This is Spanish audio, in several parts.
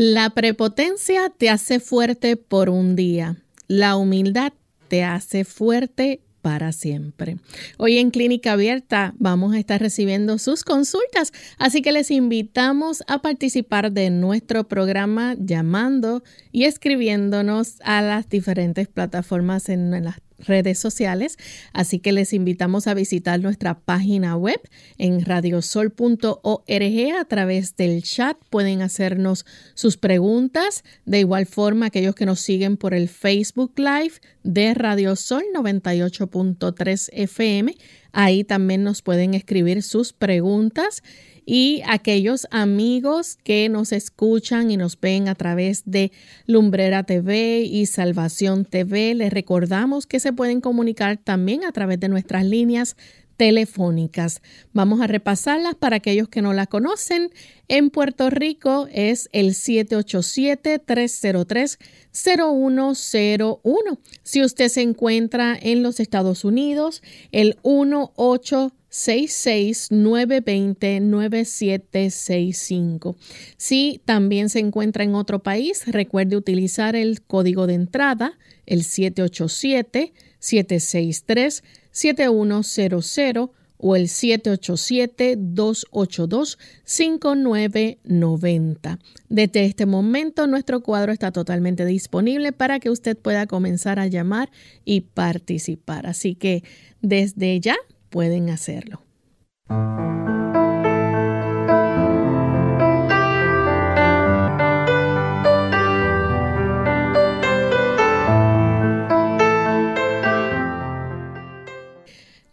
La prepotencia te hace fuerte por un día. La humildad te hace fuerte para siempre. Hoy en Clínica Abierta vamos a estar recibiendo sus consultas, así que les invitamos a participar de nuestro programa llamando y escribiéndonos a las diferentes plataformas en las redes sociales, así que les invitamos a visitar nuestra página web en radiosol.org a través del chat. Pueden hacernos sus preguntas. De igual forma, aquellos que nos siguen por el Facebook Live de Radio Sol 98.3 FM, ahí también nos pueden escribir sus preguntas y aquellos amigos que nos escuchan y nos ven a través de Lumbrera TV y Salvación TV. Les recordamos que se pueden comunicar también a través de nuestras líneas telefónicas. Vamos a repasarlas para aquellos que no la conocen. En Puerto Rico es el 787-303-0101. Si usted se encuentra en los Estados Unidos, el 18 66920-9765. Si también se encuentra en otro país, recuerde utilizar el código de entrada, el 787-763-7100 o el 787-282-5990. Desde este momento nuestro cuadro está totalmente disponible para que usted pueda comenzar a llamar y participar. Así que desde ya pueden hacerlo.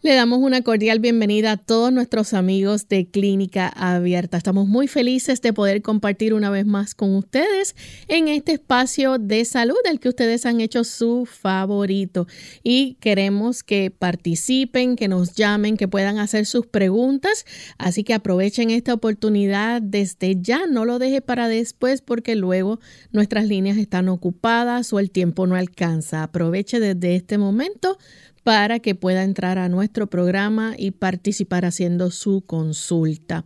Le damos una cordial bienvenida a todos nuestros amigos de Clínica Abierta. Estamos muy felices de poder compartir una vez más con ustedes en este espacio de salud del que ustedes han hecho su favorito. Y queremos que participen, que nos llamen, que puedan hacer sus preguntas. Así que aprovechen esta oportunidad desde ya. No lo deje para después porque luego nuestras líneas están ocupadas o el tiempo no alcanza. Aproveche desde este momento para que pueda entrar a nuestro programa y participar haciendo su consulta.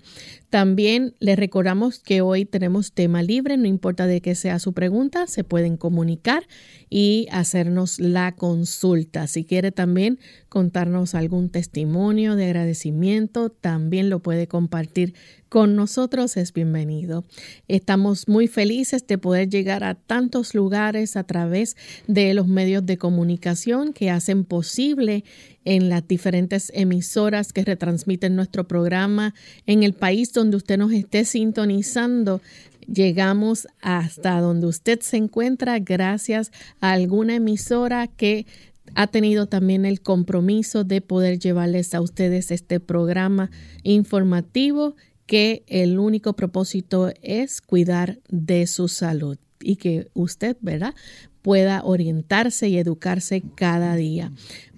También les recordamos que hoy tenemos tema libre, no importa de qué sea su pregunta, se pueden comunicar y hacernos la consulta. Si quiere también contarnos algún testimonio de agradecimiento, también lo puede compartir con nosotros, es bienvenido. Estamos muy felices de poder llegar a tantos lugares a través de los medios de comunicación que hacen posible en las diferentes emisoras que retransmiten nuestro programa en el país donde usted nos esté sintonizando. Llegamos hasta donde usted se encuentra gracias a alguna emisora que ha tenido también el compromiso de poder llevarles a ustedes este programa informativo que el único propósito es cuidar de su salud y que usted, ¿verdad? pueda orientarse y educarse cada día.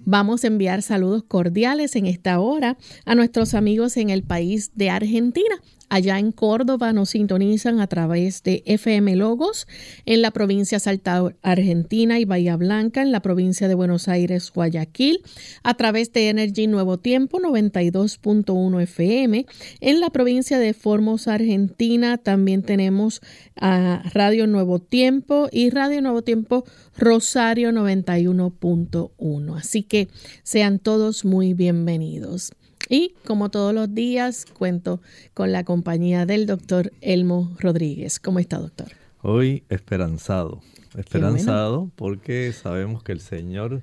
Vamos a enviar saludos cordiales en esta hora a nuestros amigos en el país de Argentina. Allá en Córdoba nos sintonizan a través de FM Logos, en la provincia Salta Argentina y Bahía Blanca, en la provincia de Buenos Aires, Guayaquil, a través de Energy Nuevo Tiempo 92.1 FM, en la provincia de Formosa, Argentina, también tenemos a Radio Nuevo Tiempo y Radio Nuevo Tiempo Rosario 91.1. Así que sean todos muy bienvenidos. Y como todos los días, cuento con la compañía del doctor Elmo Rodríguez. ¿Cómo está, doctor? Hoy esperanzado. Esperanzado porque sabemos que el Señor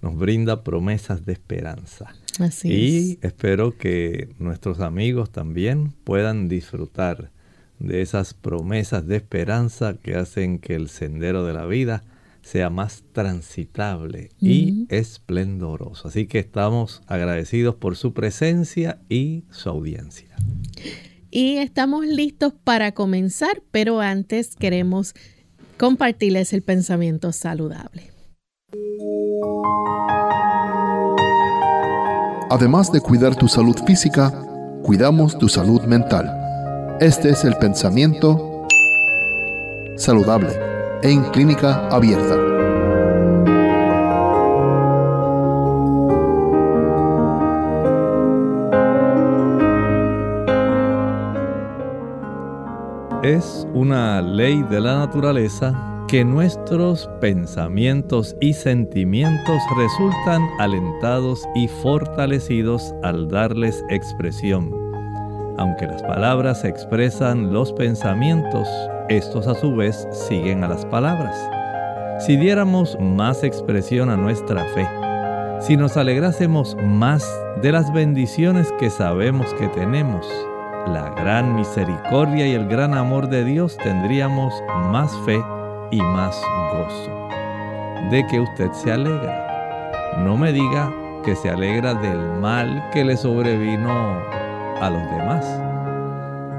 nos brinda promesas de esperanza. Así y espero que nuestros amigos también puedan disfrutar de esas promesas de esperanza que hacen que el sendero de la vida sea más transitable y esplendoroso. Así que estamos agradecidos por su presencia y su audiencia. Y estamos listos para comenzar, pero antes queremos compartirles el pensamiento saludable. Además de cuidar tu salud física, cuidamos tu salud mental. Este es el pensamiento saludable en clínica abierta. Es una ley de la naturaleza que nuestros pensamientos y sentimientos resultan alentados y fortalecidos al darles expresión. Aunque las palabras expresan los pensamientos, estos a su vez siguen a las palabras. Si diéramos más expresión a nuestra fe, si nos alegrásemos más de las bendiciones que sabemos que tenemos, la gran misericordia y el gran amor de Dios, tendríamos más fe y más gozo. De que usted se alegra. No me diga que se alegra del mal que le sobrevino a los demás.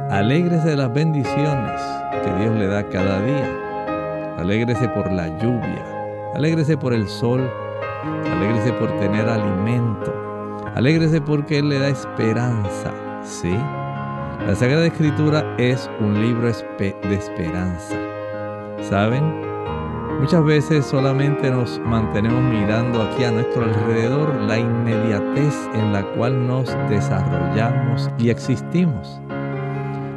Alégrese de las bendiciones que Dios le da cada día. Alégrese por la lluvia. Alégrese por el sol. Alégrese por tener alimento. Alégrese porque Él le da esperanza. ¿Sí? La Sagrada Escritura es un libro de esperanza. ¿Saben? Muchas veces solamente nos mantenemos mirando aquí a nuestro alrededor la inmediatez en la cual nos desarrollamos y existimos.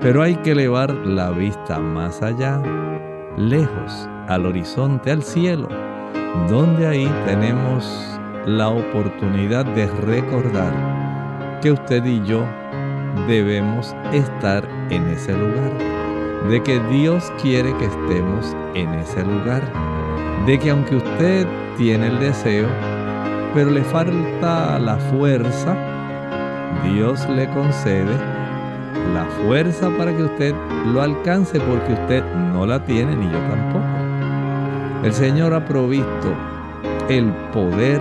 Pero hay que elevar la vista más allá, lejos, al horizonte, al cielo, donde ahí tenemos la oportunidad de recordar que usted y yo debemos estar en ese lugar de que Dios quiere que estemos en ese lugar, de que aunque usted tiene el deseo, pero le falta la fuerza, Dios le concede la fuerza para que usted lo alcance porque usted no la tiene ni yo tampoco. El Señor ha provisto el poder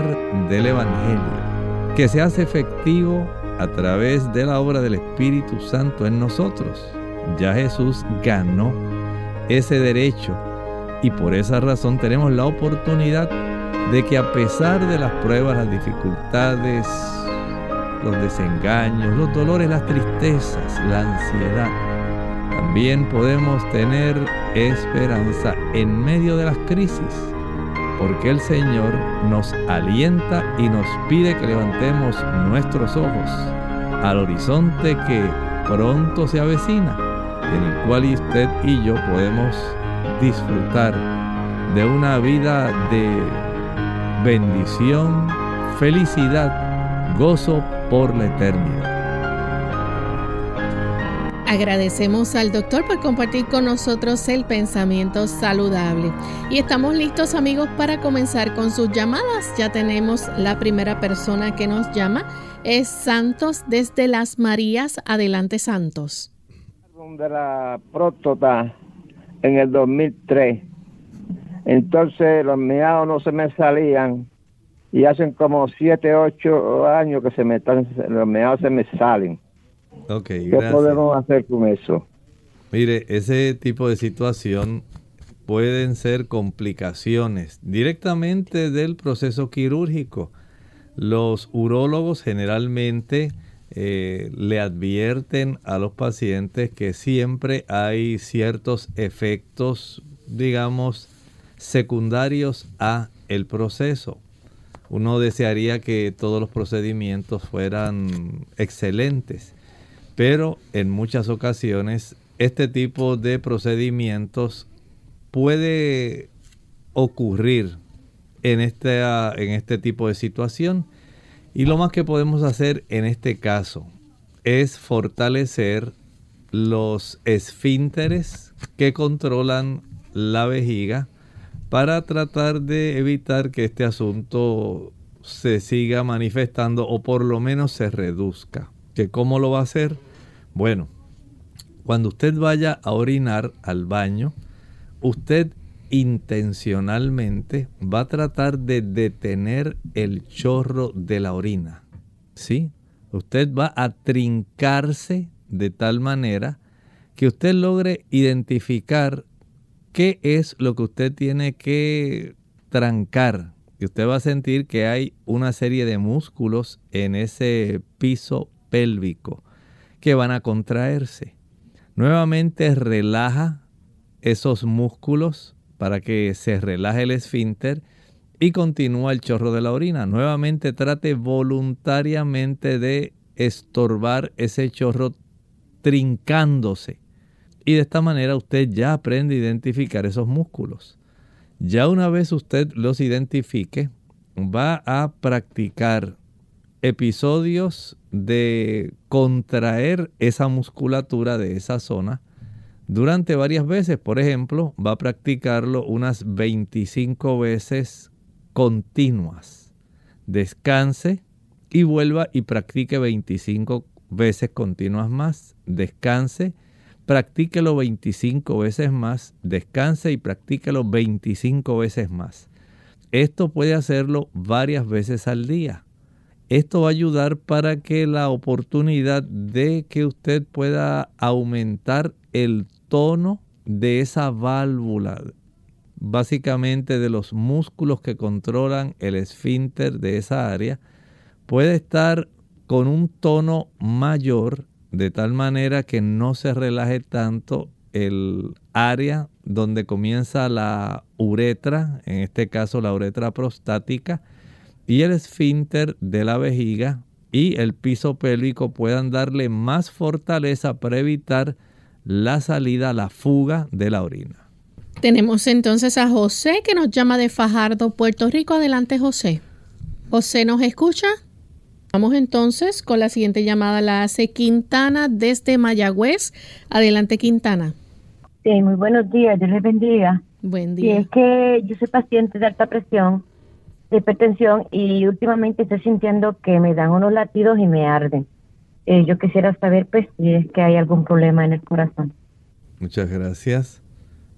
del Evangelio que se hace efectivo a través de la obra del Espíritu Santo en nosotros. Ya Jesús ganó ese derecho y por esa razón tenemos la oportunidad de que a pesar de las pruebas, las dificultades, los desengaños, los dolores, las tristezas, la ansiedad, también podemos tener esperanza en medio de las crisis, porque el Señor nos alienta y nos pide que levantemos nuestros ojos al horizonte que pronto se avecina en el cual usted y yo podemos disfrutar de una vida de bendición, felicidad, gozo por la eternidad. Agradecemos al doctor por compartir con nosotros el pensamiento saludable. Y estamos listos amigos para comenzar con sus llamadas. Ya tenemos la primera persona que nos llama. Es Santos desde Las Marías. Adelante Santos de la próstata en el 2003. Entonces los meados no se me salían y hacen como 7, 8 años que se me están, los meados se me salen. Okay, ¿Qué podemos hacer con eso? Mire, ese tipo de situación pueden ser complicaciones directamente del proceso quirúrgico. Los urólogos generalmente eh, le advierten a los pacientes que siempre hay ciertos efectos, digamos, secundarios a el proceso. Uno desearía que todos los procedimientos fueran excelentes, pero en muchas ocasiones este tipo de procedimientos puede ocurrir en en este tipo de situación y lo más que podemos hacer en este caso es fortalecer los esfínteres que controlan la vejiga para tratar de evitar que este asunto se siga manifestando o por lo menos se reduzca. ¿Que ¿Cómo lo va a hacer? Bueno, cuando usted vaya a orinar al baño, usted intencionalmente va a tratar de detener el chorro de la orina. ¿Sí? Usted va a trincarse de tal manera que usted logre identificar qué es lo que usted tiene que trancar. Y usted va a sentir que hay una serie de músculos en ese piso pélvico que van a contraerse. Nuevamente relaja esos músculos para que se relaje el esfínter y continúa el chorro de la orina. Nuevamente trate voluntariamente de estorbar ese chorro trincándose. Y de esta manera usted ya aprende a identificar esos músculos. Ya una vez usted los identifique, va a practicar episodios de contraer esa musculatura de esa zona durante varias veces. Por ejemplo, va a practicarlo unas 25 veces continuas. Descanse y vuelva y practique 25 veces continuas más. Descanse, practíquelo 25 veces más. Descanse y practíquelo 25 veces más. Esto puede hacerlo varias veces al día. Esto va a ayudar para que la oportunidad de que usted pueda aumentar el tono de esa válvula, básicamente de los músculos que controlan el esfínter de esa área, puede estar con un tono mayor de tal manera que no se relaje tanto el área donde comienza la uretra, en este caso la uretra prostática, y el esfínter de la vejiga y el piso pélvico puedan darle más fortaleza para evitar la salida, la fuga de la orina. Tenemos entonces a José que nos llama de Fajardo, Puerto Rico. Adelante, José. José, ¿nos escucha? Vamos entonces con la siguiente llamada. La hace Quintana desde Mayagüez. Adelante, Quintana. Sí, muy buenos días. Dios les bendiga. Buen día. Y es que yo soy paciente de alta presión de hipertensión y últimamente estoy sintiendo que me dan unos latidos y me arden. Eh, yo quisiera saber pues si es que hay algún problema en el corazón. Muchas gracias.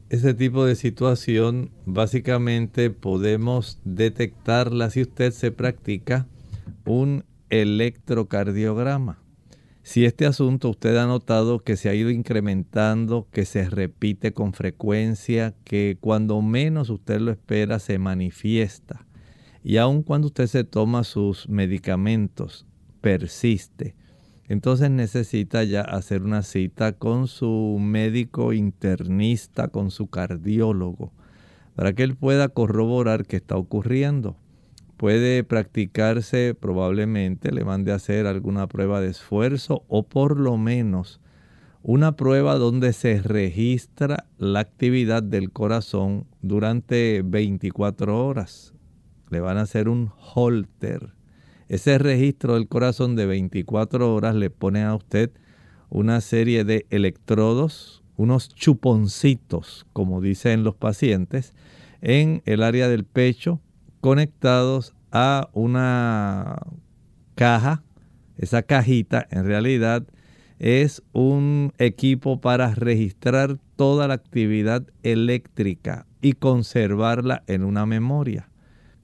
Ese tipo de situación básicamente podemos detectarla si usted se practica un electrocardiograma. Si este asunto usted ha notado que se ha ido incrementando, que se repite con frecuencia, que cuando menos usted lo espera se manifiesta, y aun cuando usted se toma sus medicamentos, persiste. Entonces necesita ya hacer una cita con su médico internista, con su cardiólogo, para que él pueda corroborar qué está ocurriendo. Puede practicarse probablemente, le mande a hacer alguna prueba de esfuerzo o por lo menos una prueba donde se registra la actividad del corazón durante 24 horas le van a hacer un holter. Ese registro del corazón de 24 horas le pone a usted una serie de electrodos, unos chuponcitos, como dicen los pacientes, en el área del pecho, conectados a una caja. Esa cajita en realidad es un equipo para registrar toda la actividad eléctrica y conservarla en una memoria.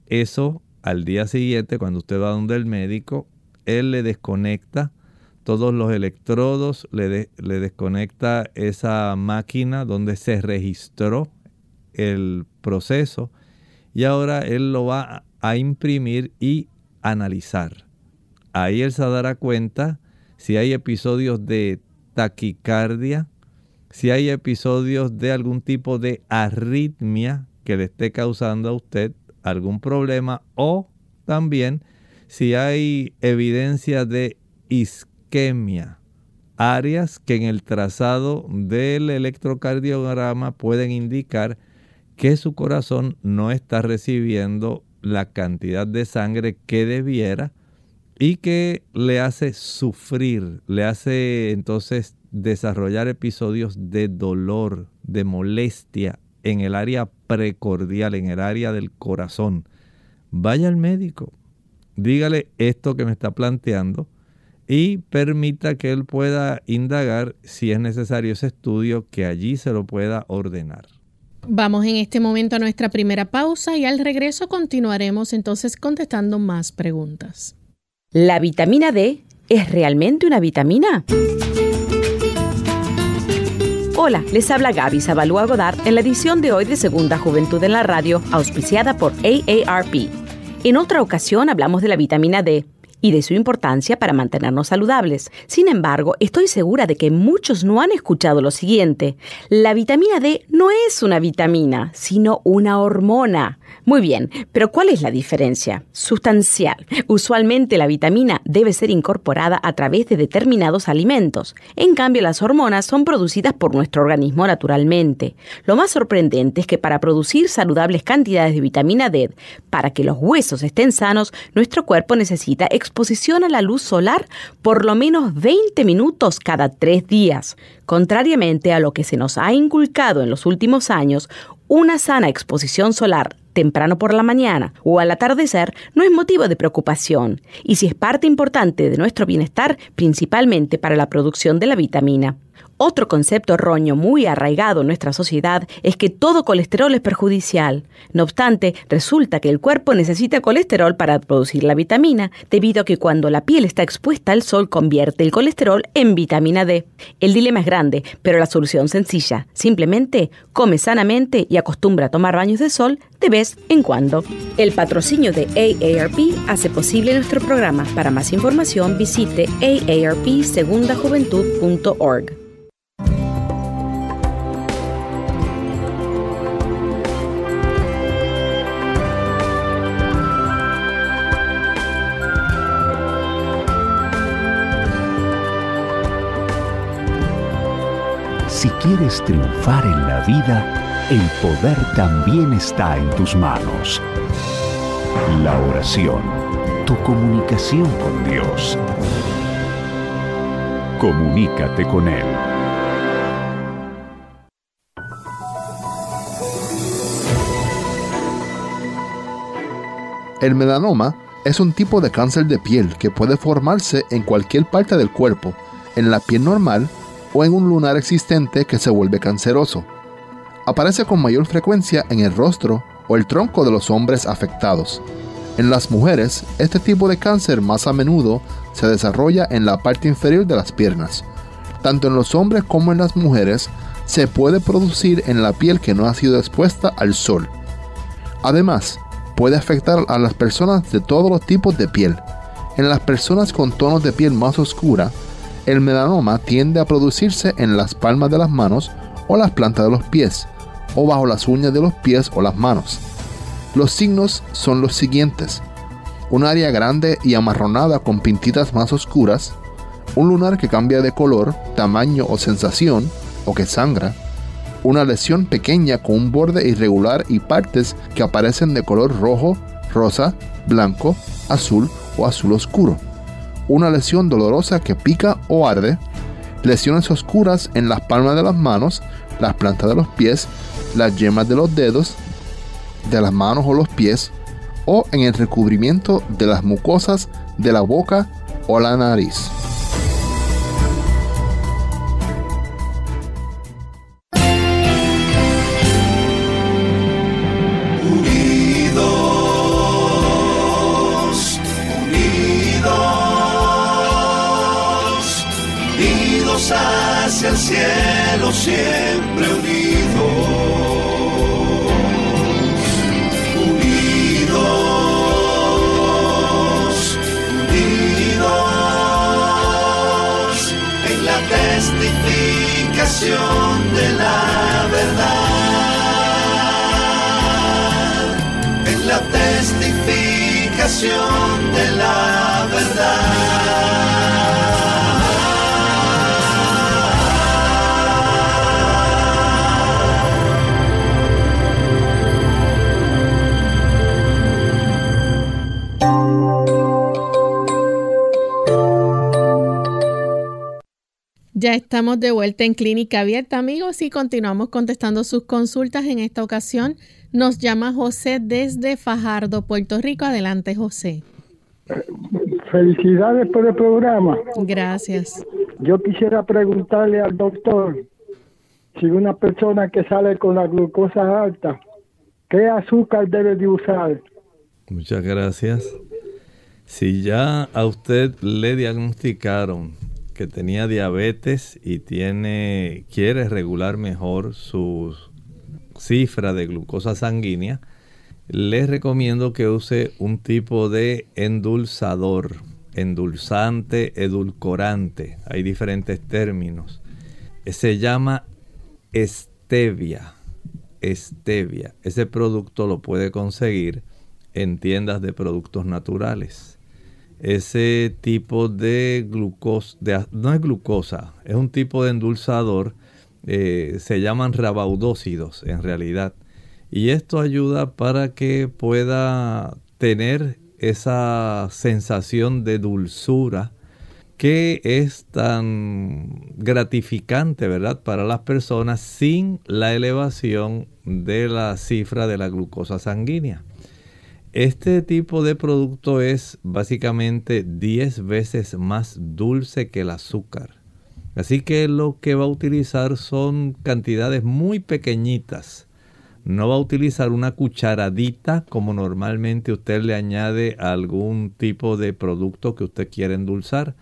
Eso al día siguiente, cuando usted va donde el médico, él le desconecta todos los electrodos, le, le desconecta esa máquina donde se registró el proceso y ahora él lo va a imprimir y analizar. Ahí él se dará cuenta si hay episodios de taquicardia, si hay episodios de algún tipo de arritmia que le esté causando a usted algún problema o también si hay evidencia de isquemia, áreas que en el trazado del electrocardiograma pueden indicar que su corazón no está recibiendo la cantidad de sangre que debiera y que le hace sufrir, le hace entonces desarrollar episodios de dolor, de molestia en el área precordial, en el área del corazón, vaya al médico, dígale esto que me está planteando y permita que él pueda indagar si es necesario ese estudio, que allí se lo pueda ordenar. Vamos en este momento a nuestra primera pausa y al regreso continuaremos entonces contestando más preguntas. ¿La vitamina D es realmente una vitamina? Hola, les habla Gaby Zabalúa Godard en la edición de hoy de Segunda Juventud en la Radio, auspiciada por AARP. En otra ocasión hablamos de la vitamina D y de su importancia para mantenernos saludables. Sin embargo, estoy segura de que muchos no han escuchado lo siguiente. La vitamina D no es una vitamina, sino una hormona. Muy bien, pero ¿cuál es la diferencia? Sustancial. Usualmente la vitamina debe ser incorporada a través de determinados alimentos. En cambio, las hormonas son producidas por nuestro organismo naturalmente. Lo más sorprendente es que para producir saludables cantidades de vitamina D, para que los huesos estén sanos, nuestro cuerpo necesita exposición a la luz solar por lo menos 20 minutos cada tres días. Contrariamente a lo que se nos ha inculcado en los últimos años, una sana exposición solar temprano por la mañana o al atardecer no es motivo de preocupación y si es parte importante de nuestro bienestar principalmente para la producción de la vitamina. Otro concepto erróneo muy arraigado en nuestra sociedad es que todo colesterol es perjudicial. No obstante, resulta que el cuerpo necesita colesterol para producir la vitamina, debido a que cuando la piel está expuesta al sol convierte el colesterol en vitamina D. El dilema es grande, pero la solución sencilla. Simplemente come sanamente y acostumbra a tomar baños de sol de vez en cuando. El patrocinio de AARP hace posible nuestro programa. Para más información visite aarpsegundajuventud.org. triunfar en la vida, el poder también está en tus manos. La oración, tu comunicación con Dios. Comunícate con Él. El melanoma es un tipo de cáncer de piel que puede formarse en cualquier parte del cuerpo, en la piel normal o en un lunar existente que se vuelve canceroso. Aparece con mayor frecuencia en el rostro o el tronco de los hombres afectados. En las mujeres, este tipo de cáncer más a menudo se desarrolla en la parte inferior de las piernas. Tanto en los hombres como en las mujeres, se puede producir en la piel que no ha sido expuesta al sol. Además, puede afectar a las personas de todos los tipos de piel. En las personas con tonos de piel más oscura, el melanoma tiende a producirse en las palmas de las manos o las plantas de los pies, o bajo las uñas de los pies o las manos. Los signos son los siguientes. Un área grande y amarronada con pintitas más oscuras, un lunar que cambia de color, tamaño o sensación, o que sangra, una lesión pequeña con un borde irregular y partes que aparecen de color rojo, rosa, blanco, azul o azul oscuro una lesión dolorosa que pica o arde, lesiones oscuras en las palmas de las manos, las plantas de los pies, las yemas de los dedos, de las manos o los pies, o en el recubrimiento de las mucosas de la boca o la nariz. Siempre unidos, unidos, unidos en la testificación de la verdad, en la testificación de la verdad. Ya estamos de vuelta en Clínica Abierta, amigos, y continuamos contestando sus consultas. En esta ocasión nos llama José desde Fajardo, Puerto Rico. Adelante, José. Felicidades por el programa. Gracias. Yo quisiera preguntarle al doctor si una persona que sale con la glucosa alta, ¿qué azúcar debe de usar? Muchas gracias. Si ya a usted le diagnosticaron que tenía diabetes y tiene quiere regular mejor su cifra de glucosa sanguínea, les recomiendo que use un tipo de endulzador, endulzante, edulcorante. Hay diferentes términos. Se llama stevia. Stevia. Ese producto lo puede conseguir en tiendas de productos naturales. Ese tipo de glucosa, no es glucosa, es un tipo de endulzador, eh, se llaman rabaudócidos en realidad. Y esto ayuda para que pueda tener esa sensación de dulzura que es tan gratificante, ¿verdad?, para las personas sin la elevación de la cifra de la glucosa sanguínea. Este tipo de producto es básicamente 10 veces más dulce que el azúcar. Así que lo que va a utilizar son cantidades muy pequeñitas. No va a utilizar una cucharadita como normalmente usted le añade a algún tipo de producto que usted quiere endulzar.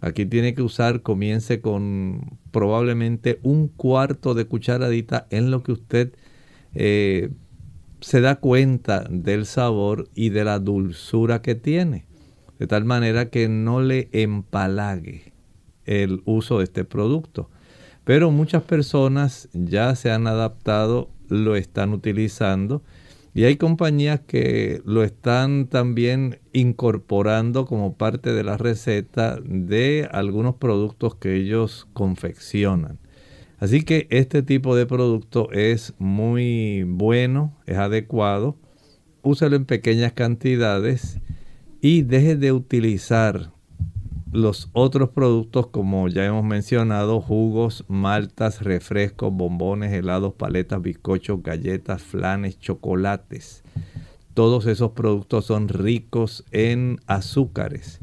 Aquí tiene que usar, comience con probablemente un cuarto de cucharadita en lo que usted eh, se da cuenta del sabor y de la dulzura que tiene, de tal manera que no le empalague el uso de este producto. Pero muchas personas ya se han adaptado, lo están utilizando y hay compañías que lo están también incorporando como parte de la receta de algunos productos que ellos confeccionan. Así que este tipo de producto es muy bueno, es adecuado. Úsalo en pequeñas cantidades y deje de utilizar los otros productos como ya hemos mencionado, jugos, maltas, refrescos, bombones, helados, paletas, bizcochos, galletas, flanes, chocolates. Todos esos productos son ricos en azúcares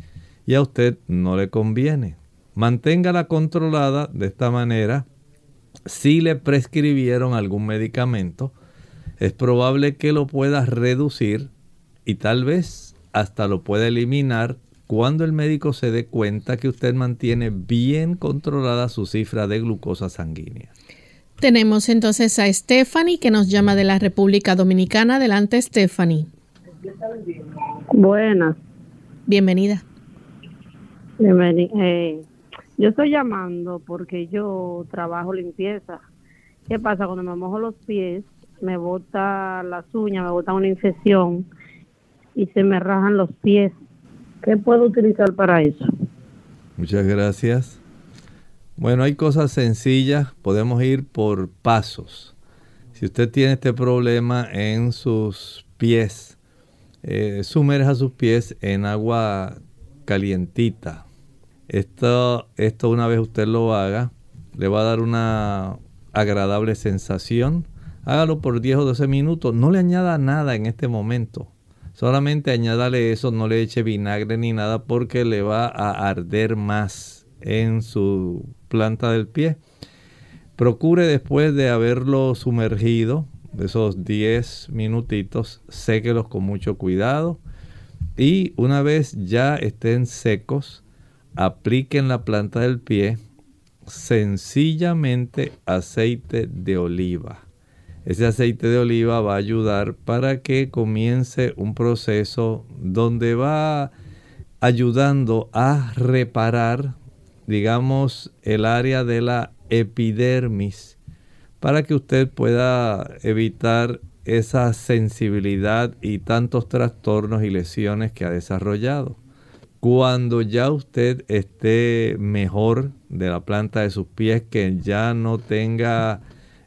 y a usted no le conviene. Manténgala controlada de esta manera si le prescribieron algún medicamento, es probable que lo pueda reducir y tal vez hasta lo pueda eliminar cuando el médico se dé cuenta que usted mantiene bien controlada su cifra de glucosa sanguínea. Tenemos entonces a Stephanie que nos llama de la República Dominicana. Adelante, Stephanie. Buenas. Bienvenida. Bienvenida. Eh, yo estoy llamando porque yo trabajo limpieza. ¿Qué pasa? Cuando me mojo los pies, me bota las uñas, me bota una infección y se me rajan los pies. ¿Qué puedo utilizar para eso? Muchas gracias. Bueno, hay cosas sencillas, podemos ir por pasos. Si usted tiene este problema en sus pies, eh, sumerja sus pies en agua calientita, esto, esto una vez usted lo haga, le va a dar una agradable sensación. Hágalo por 10 o 12 minutos. No le añada nada en este momento. Solamente añádale eso, no le eche vinagre ni nada porque le va a arder más en su planta del pie. Procure después de haberlo sumergido, esos 10 minutitos, séquelos con mucho cuidado. Y una vez ya estén secos, aplique en la planta del pie sencillamente aceite de oliva. Ese aceite de oliva va a ayudar para que comience un proceso donde va ayudando a reparar, digamos, el área de la epidermis para que usted pueda evitar esa sensibilidad y tantos trastornos y lesiones que ha desarrollado. Cuando ya usted esté mejor de la planta de sus pies, que ya no tenga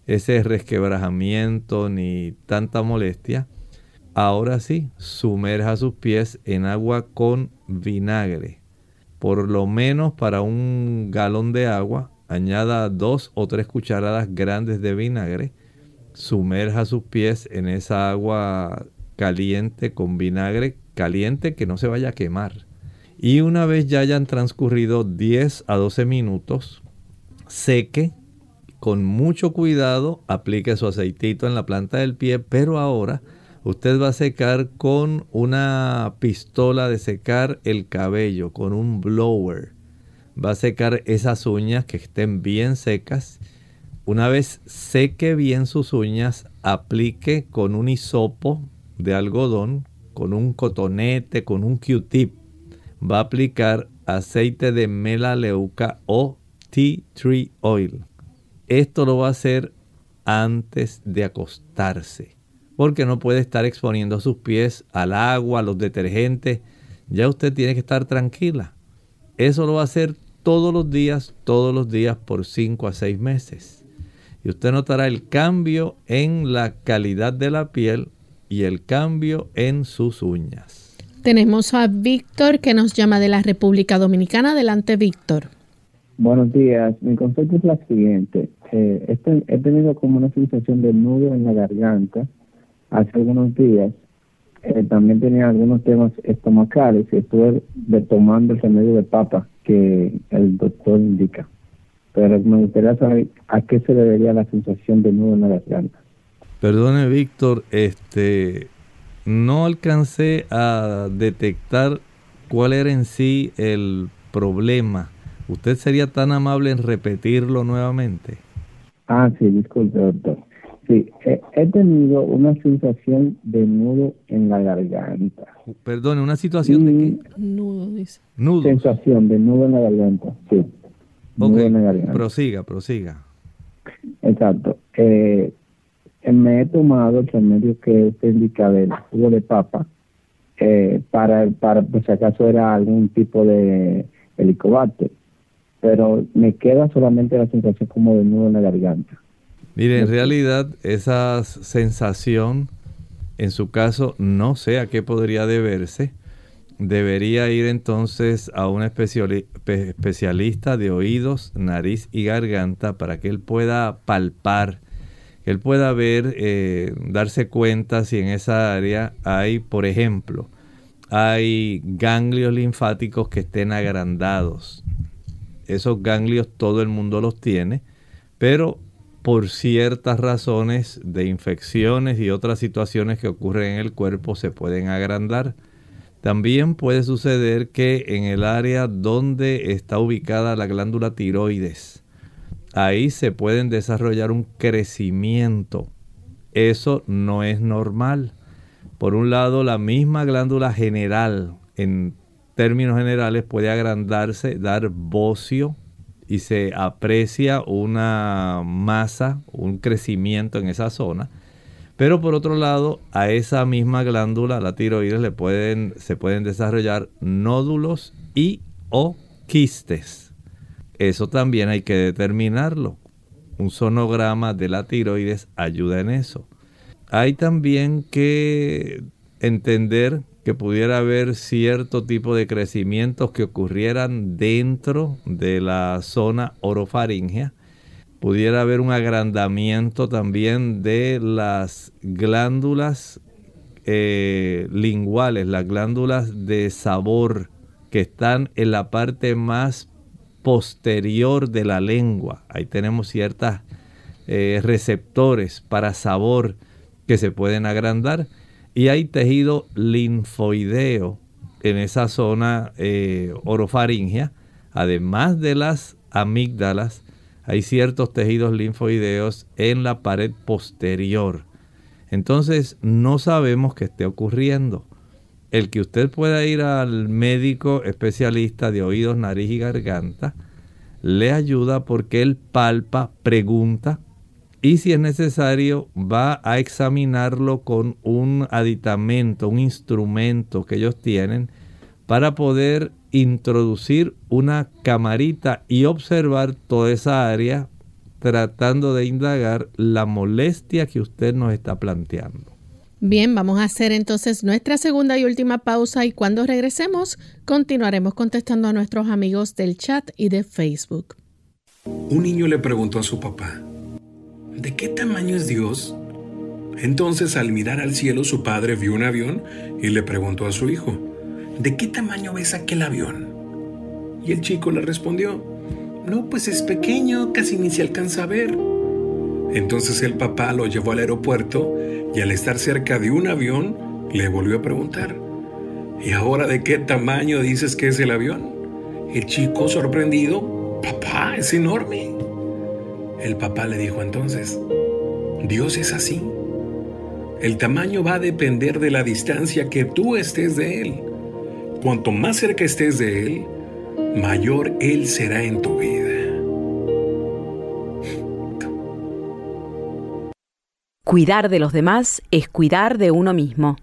ese resquebrajamiento ni tanta molestia, ahora sí, sumerja sus pies en agua con vinagre. Por lo menos para un galón de agua, añada dos o tres cucharadas grandes de vinagre. Sumerja sus pies en esa agua caliente con vinagre caliente que no se vaya a quemar y una vez ya hayan transcurrido 10 a 12 minutos, seque, con mucho cuidado aplique su aceitito en la planta del pie, pero ahora usted va a secar con una pistola de secar el cabello, con un blower. Va a secar esas uñas que estén bien secas. Una vez seque bien sus uñas, aplique con un hisopo de algodón, con un cotonete, con un Q-tip. Va a aplicar aceite de melaleuca o tea tree oil. Esto lo va a hacer antes de acostarse, porque no puede estar exponiendo sus pies al agua, a los detergentes. Ya usted tiene que estar tranquila. Eso lo va a hacer todos los días, todos los días por 5 a 6 meses. Y usted notará el cambio en la calidad de la piel y el cambio en sus uñas. Tenemos a Víctor que nos llama de la República Dominicana. Adelante, Víctor. Buenos días. Mi consulta es la siguiente. Eh, este, he tenido como una sensación de nudo en la garganta hace algunos días. Eh, también tenía algunos temas estomacales y estuve tomando el remedio de papa que el doctor indica. Pero me gustaría saber a qué se debería la sensación de nudo en la garganta. Perdone, Víctor, este, no alcancé a detectar cuál era en sí el problema ¿Usted sería tan amable en repetirlo nuevamente? Ah, sí, disculpe, doctor. Sí, he, tenido una sensación de nudo en la garganta. Perdone, ¿una situación de qué? Nudo, dice. Nudo. Sensación de nudo en la garganta, sí. Ok, en la garganta. prosiga, prosiga. Exacto. Eh, me he tomado el remedio que usted indica del jugo de papa eh, para, para, por si acaso era algún tipo de helicobacter pero me queda solamente la sensación como de nudo en la garganta. Mire, en realidad esa sensación, en su caso, no sé a qué podría deberse. Debería ir entonces a un especialista de oídos, nariz y garganta para que él pueda palpar, él pueda ver, eh, darse cuenta si en esa área hay, por ejemplo, hay ganglios linfáticos que estén agrandados esos ganglios todo el mundo los tiene, pero por ciertas razones de infecciones y otras situaciones que ocurren en el cuerpo se pueden agrandar. También puede suceder que en el área donde está ubicada la glándula tiroides, ahí se pueden desarrollar un crecimiento. Eso no es normal. Por un lado, la misma glándula general en términos generales puede agrandarse, dar bocio y se aprecia una masa, un crecimiento en esa zona. Pero por otro lado, a esa misma glándula, la tiroides, le pueden, se pueden desarrollar nódulos y o quistes. Eso también hay que determinarlo. Un sonograma de la tiroides ayuda en eso. Hay también que entender que pudiera haber cierto tipo de crecimientos que ocurrieran dentro de la zona orofaringea. Pudiera haber un agrandamiento también de las glándulas eh, linguales, las glándulas de sabor que están en la parte más posterior de la lengua. Ahí tenemos ciertos eh, receptores para sabor que se pueden agrandar y hay tejido linfoideo en esa zona eh, orofaringea. Además de las amígdalas, hay ciertos tejidos linfoideos en la pared posterior. Entonces no sabemos qué esté ocurriendo. El que usted pueda ir al médico especialista de oídos, nariz y garganta le ayuda porque él palpa, pregunta, y si es necesario va a examinarlo con un aditamento, un instrumento que ellos tienen para poder introducir una camarita y observar toda esa área tratando de indagar la molestia que usted nos está planteando. Bien, vamos a hacer entonces nuestra segunda y última pausa y cuando regresemos continuaremos contestando a nuestros amigos del chat y de Facebook. Un niño le preguntó a su papá, ¿de qué tamaño es Dios? Entonces al mirar al cielo su padre vio un avión y le preguntó a su hijo, ¿de qué tamaño ves aquel avión? Y el chico le respondió, No, pues es pequeño, casi ni se alcanza a ver. Entonces el papá lo llevó al aeropuerto y al estar cerca de un avión le volvió a preguntar, ¿y ahora de qué tamaño dices que es el avión? El chico sorprendido, papá, es enorme. El papá le dijo entonces, Dios es así. El tamaño va a depender de la distancia que tú estés de Él. Cuanto más cerca estés de Él, mayor Él será en tu vida. Cuidar de los demás es cuidar de uno mismo.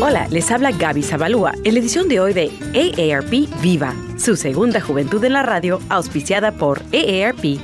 Hola, les habla Gaby Zabalúa en la edición de hoy de AARP Viva, su segunda juventud en la radio, auspiciada por AARP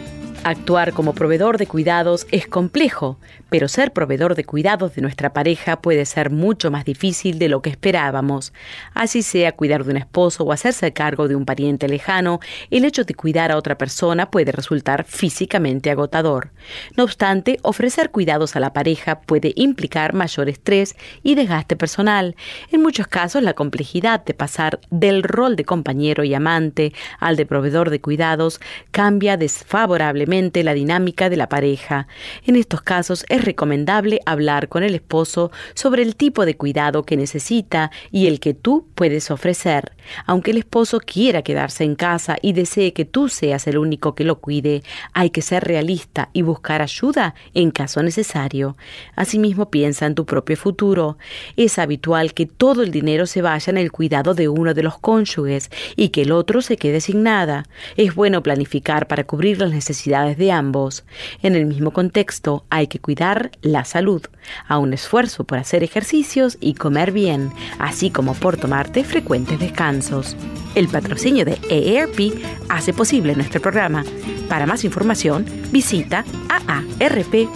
Actuar como proveedor de cuidados es complejo, pero ser proveedor de cuidados de nuestra pareja puede ser mucho más difícil de lo que esperábamos. Así sea cuidar de un esposo o hacerse cargo de un pariente lejano, el hecho de cuidar a otra persona puede resultar físicamente agotador. No obstante, ofrecer cuidados a la pareja puede implicar mayor estrés y desgaste personal. En muchos casos, la complejidad de pasar del rol de compañero y amante al de proveedor de cuidados cambia desfavorablemente la dinámica de la pareja. En estos casos es recomendable hablar con el esposo sobre el tipo de cuidado que necesita y el que tú puedes ofrecer. Aunque el esposo quiera quedarse en casa y desee que tú seas el único que lo cuide, hay que ser realista y buscar ayuda en caso necesario. Asimismo, piensa en tu propio futuro. Es habitual que todo el dinero se vaya en el cuidado de uno de los cónyuges y que el otro se quede sin nada. Es bueno planificar para cubrir las necesidades de ambos. En el mismo contexto hay que cuidar la salud, a un esfuerzo por hacer ejercicios y comer bien, así como por tomarte frecuentes descansos. El patrocinio de EARP hace posible nuestro programa. Para más información, visita aarp.org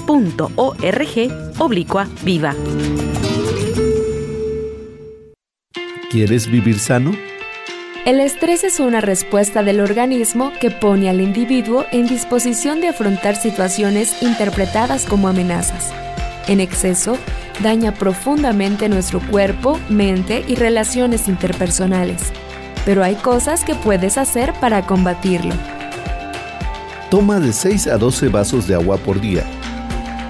oblicua viva. ¿Quieres vivir sano? El estrés es una respuesta del organismo que pone al individuo en disposición de afrontar situaciones interpretadas como amenazas. En exceso, daña profundamente nuestro cuerpo, mente y relaciones interpersonales. Pero hay cosas que puedes hacer para combatirlo. Toma de 6 a 12 vasos de agua por día.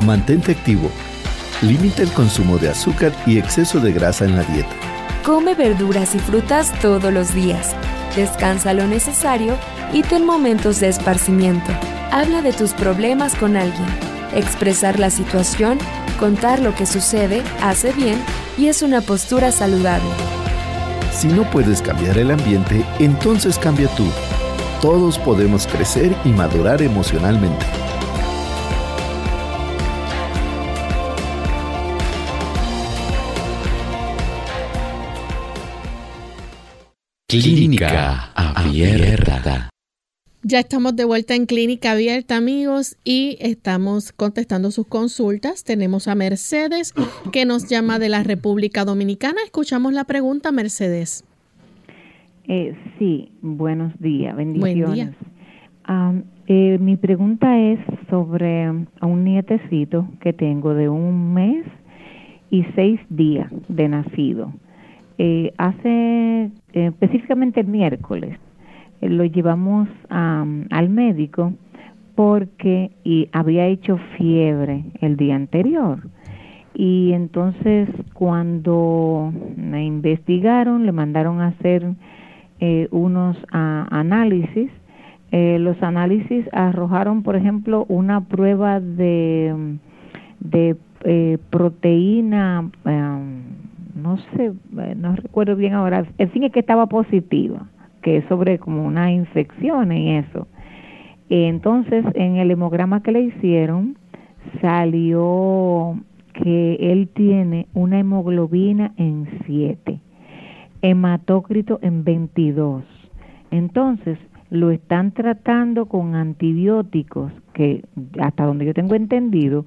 Mantente activo. Limita el consumo de azúcar y exceso de grasa en la dieta. Come verduras y frutas todos los días. Descansa lo necesario y ten momentos de esparcimiento. Habla de tus problemas con alguien. Expresar la situación, contar lo que sucede, hace bien y es una postura saludable. Si no puedes cambiar el ambiente, entonces cambia tú. Todos podemos crecer y madurar emocionalmente. Clínica Abierta. Ya estamos de vuelta en Clínica Abierta, amigos, y estamos contestando sus consultas. Tenemos a Mercedes, que nos llama de la República Dominicana. Escuchamos la pregunta, Mercedes. Eh, sí, buenos días, bendiciones. Eh, mi pregunta es sobre un nietecito que tengo de un mes y seis días de nacido. Eh, hace eh, específicamente el miércoles eh, lo llevamos al médico porque y había hecho fiebre el día anterior. Y entonces cuando me investigaron le mandaron a hacer unos análisis los análisis arrojaron por ejemplo una prueba de de proteína no sé, eh, no recuerdo bien ahora, en fin es que estaba positiva, que es sobre como una infección y eso. Entonces, en el hemograma que le hicieron, salió que él tiene una hemoglobina en 7, hematócrito en 22. Entonces, lo están tratando con antibióticos que, hasta donde yo tengo entendido,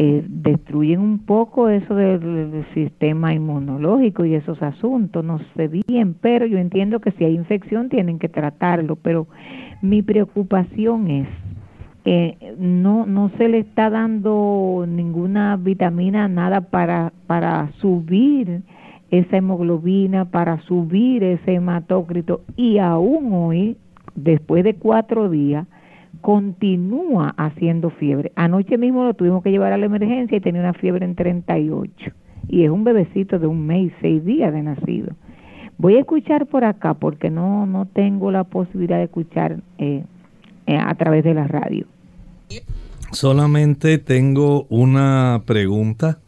eh, destruyen un poco eso del, sistema inmunológico y esos asuntos, no sé bien, pero yo entiendo que si hay infección tienen que tratarlo, pero mi preocupación es que no no se le está dando ninguna vitamina nada para para subir esa hemoglobina para subir ese hematócrito y aún hoy después de cuatro días, continúa haciendo fiebre. Anoche mismo lo tuvimos que llevar a la emergencia y tenía una fiebre en 38. Y es un bebecito de un mes y seis días de nacido. Voy a escuchar por acá porque no, no tengo la posibilidad de escuchar eh, eh, a través de la radio. Solamente tengo una pregunta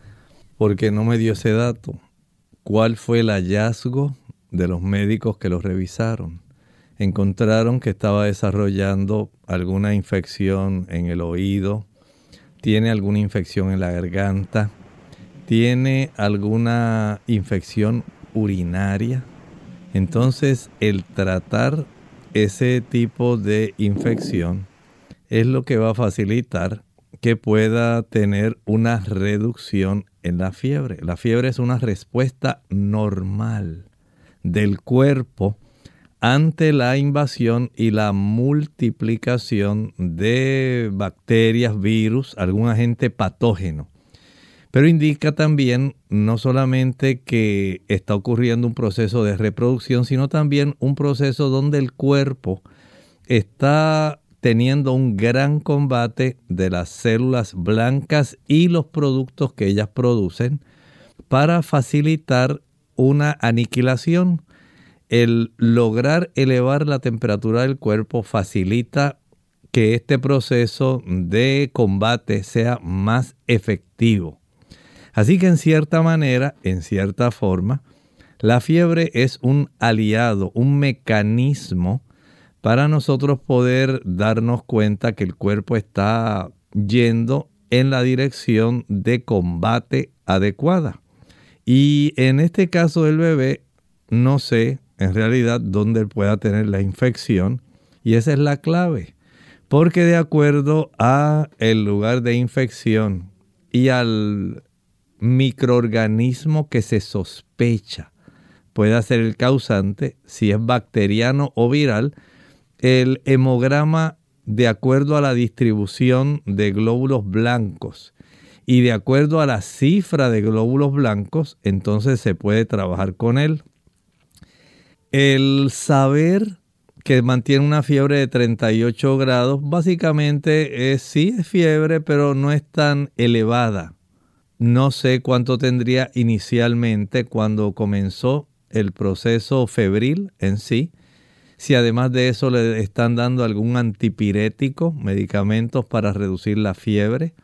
porque no me dio ese dato. ¿Cuál fue el hallazgo de los médicos que lo revisaron? Encontraron que estaba desarrollando alguna infección en el oído, tiene alguna infección en la garganta, tiene alguna infección urinaria. Entonces, el tratar ese tipo de infección es lo que va a facilitar que pueda tener una reducción en la fiebre. La fiebre es una respuesta normal del cuerpo ante la invasión y la multiplicación de bacterias, virus, algún agente patógeno. Pero indica también no solamente que está ocurriendo un proceso de reproducción, sino también un proceso donde el cuerpo está teniendo un gran combate de las células blancas y los productos que ellas producen para facilitar una aniquilación. El lograr elevar la temperatura del cuerpo facilita que este proceso de combate sea más efectivo. Así que en cierta manera, en cierta forma, la fiebre es un aliado, un mecanismo para nosotros poder darnos cuenta que el cuerpo está yendo en la dirección de combate adecuada. Y en este caso del bebé, no sé en realidad dónde pueda tener la infección y esa es la clave. Porque de acuerdo a el lugar de infección y al microorganismo que se sospecha puede ser el causante, si es bacteriano o viral, el hemograma de acuerdo a la distribución de glóbulos blancos y de acuerdo a la cifra de glóbulos blancos, entonces se puede trabajar con él. El saber que mantiene una fiebre de 38 grados, básicamente es, sí es fiebre, pero no es tan elevada. No sé cuánto tendría inicialmente cuando comenzó el proceso febril en sí. Si además de eso le están dando algún antipirético, medicamentos para reducir la fiebre.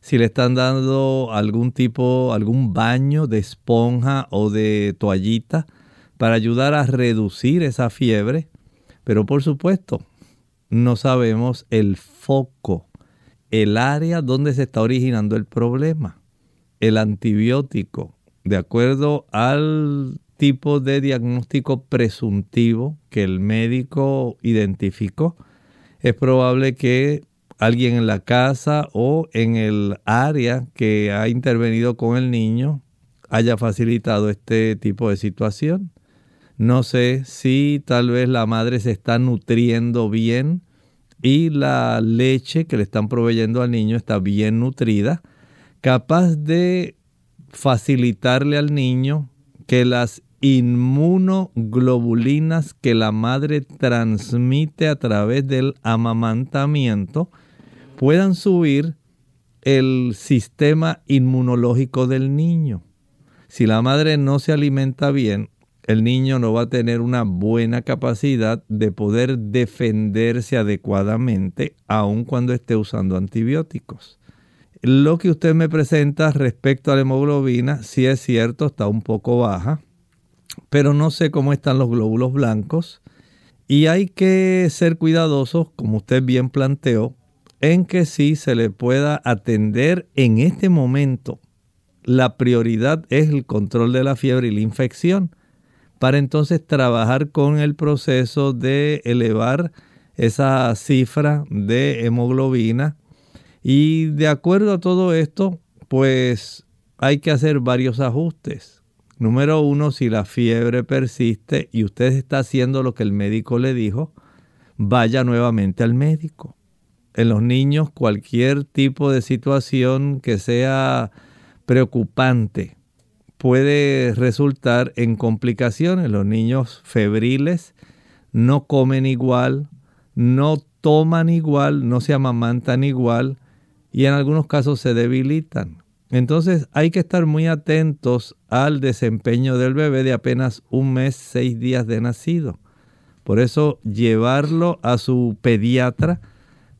Si le están dando algún tipo, algún baño de esponja o de toallita para ayudar a reducir esa fiebre. Pero por supuesto, no sabemos el foco, el área donde se está originando el problema el antibiótico, de acuerdo al tipo de diagnóstico presuntivo que el médico identificó, es probable que alguien en la casa o en el área que ha intervenido con el niño haya facilitado este tipo de situación. No sé si tal vez la madre se está nutriendo bien y la leche que le están proveyendo al niño está bien nutrida capaz de facilitarle al niño que las inmunoglobulinas que la madre transmite a través del amamantamiento puedan subir el sistema inmunológico del niño. Si la madre no se alimenta bien, el niño no va a tener una buena capacidad de poder defenderse adecuadamente aun cuando esté usando antibióticos. Lo que usted me presenta respecto a la hemoglobina, sí es cierto, está un poco baja, pero no sé cómo están los glóbulos blancos. Y hay que ser cuidadosos, como usted bien planteó, en que sí se le pueda atender en este momento. La prioridad es el control de la fiebre y la infección, para entonces trabajar con el proceso de elevar esa cifra de hemoglobina y de acuerdo a todo esto, pues hay que hacer varios ajustes. Número uno, si la fiebre persiste y usted está haciendo lo que el médico le dijo, vaya nuevamente al médico. En los niños, cualquier tipo de situación que sea preocupante puede resultar en complicaciones. Los niños febriles no comen igual, no toman igual, no se amamantan igual y en algunos casos se debilitan. Entonces hay que estar muy atentos al desempeño del bebé de apenas un mes, seis días de nacido. Por eso llevarlo a su pediatra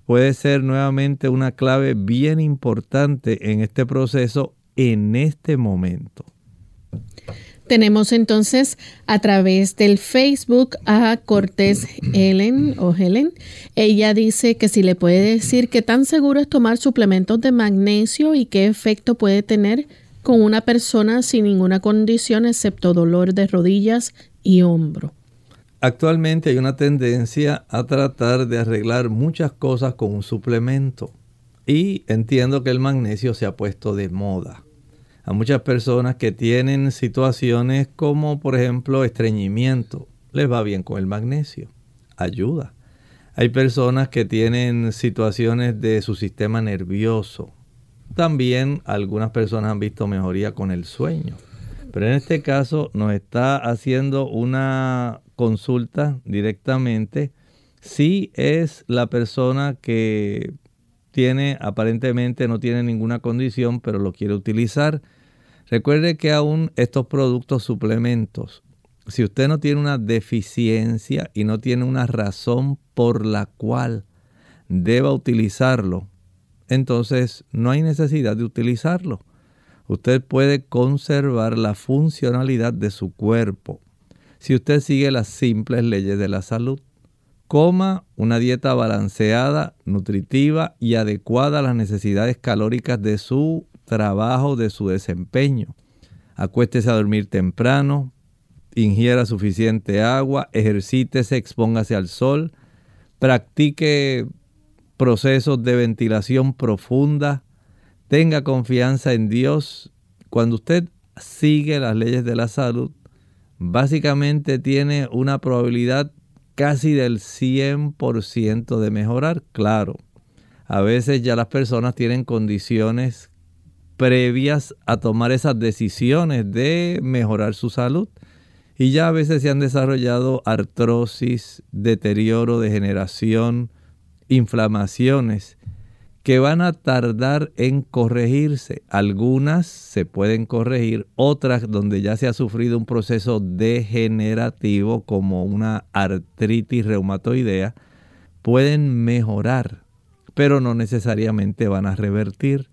puede ser nuevamente una clave bien importante en este proceso en este momento. Tenemos entonces a través del Facebook a Cortés Helen o Helen. Ella dice que si le puede decir qué tan seguro es tomar suplementos de magnesio y qué efecto puede tener con una persona sin ninguna condición excepto dolor de rodillas y hombro. Actualmente hay una tendencia a tratar de arreglar muchas cosas con un suplemento y entiendo que el magnesio se ha puesto de moda a muchas personas que tienen situaciones como por ejemplo estreñimiento. Les va bien con el magnesio. Ayuda. Hay personas que tienen situaciones de su sistema nervioso. También algunas personas han visto mejoría con el sueño. Pero en este caso nos está haciendo una consulta directamente si es la persona que tiene, aparentemente no tiene ninguna condición, pero lo quiere utilizar. Recuerde que aún estos productos suplementos, si usted no tiene una deficiencia y no tiene una razón por la cual deba utilizarlo, entonces no hay necesidad de utilizarlo. Usted puede conservar la funcionalidad de su cuerpo si usted sigue las simples leyes de la salud. Coma una dieta balanceada, nutritiva y adecuada a las necesidades calóricas de su trabajo, de su desempeño. Acuéstese a dormir temprano, ingiera suficiente agua, ejercítese, expóngase al sol, practique procesos de ventilación profunda, tenga confianza en Dios. Cuando usted sigue las leyes de la salud, básicamente tiene una probabilidad casi del 100% de mejorar. Claro, a veces ya las personas tienen condiciones previas a tomar esas decisiones de mejorar su salud. Y ya a veces se han desarrollado artrosis, deterioro, degeneración, inflamaciones que van a tardar en corregirse. Algunas se pueden corregir, otras donde ya se ha sufrido un proceso degenerativo como una artritis reumatoidea, pueden mejorar, pero no necesariamente van a revertir.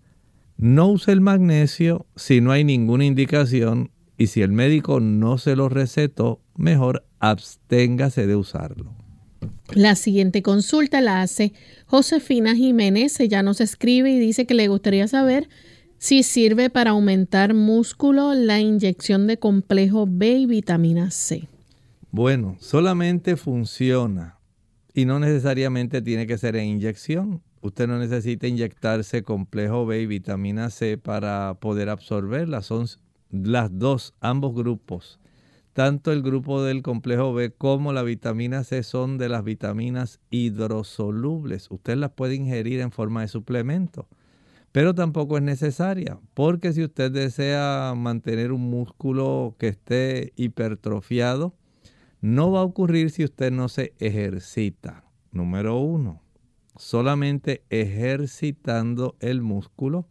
No use el magnesio si no hay ninguna indicación y si el médico no se lo recetó, mejor absténgase de usarlo. La siguiente consulta la hace Josefina Jiménez. Ella nos escribe y dice que le gustaría saber si sirve para aumentar músculo la inyección de complejo B y vitamina C. Bueno, solamente funciona y no necesariamente tiene que ser en inyección. Usted no necesita inyectarse complejo B y vitamina C para poder absorberla. Son las dos, ambos grupos tanto el grupo del complejo B como la vitamina C son de las vitaminas hidrosolubles. Usted las puede ingerir en forma de suplemento, pero tampoco es necesaria, porque si usted desea mantener un músculo que esté hipertrofiado, no va a ocurrir si usted no se ejercita. Número uno, solamente ejercitando el músculo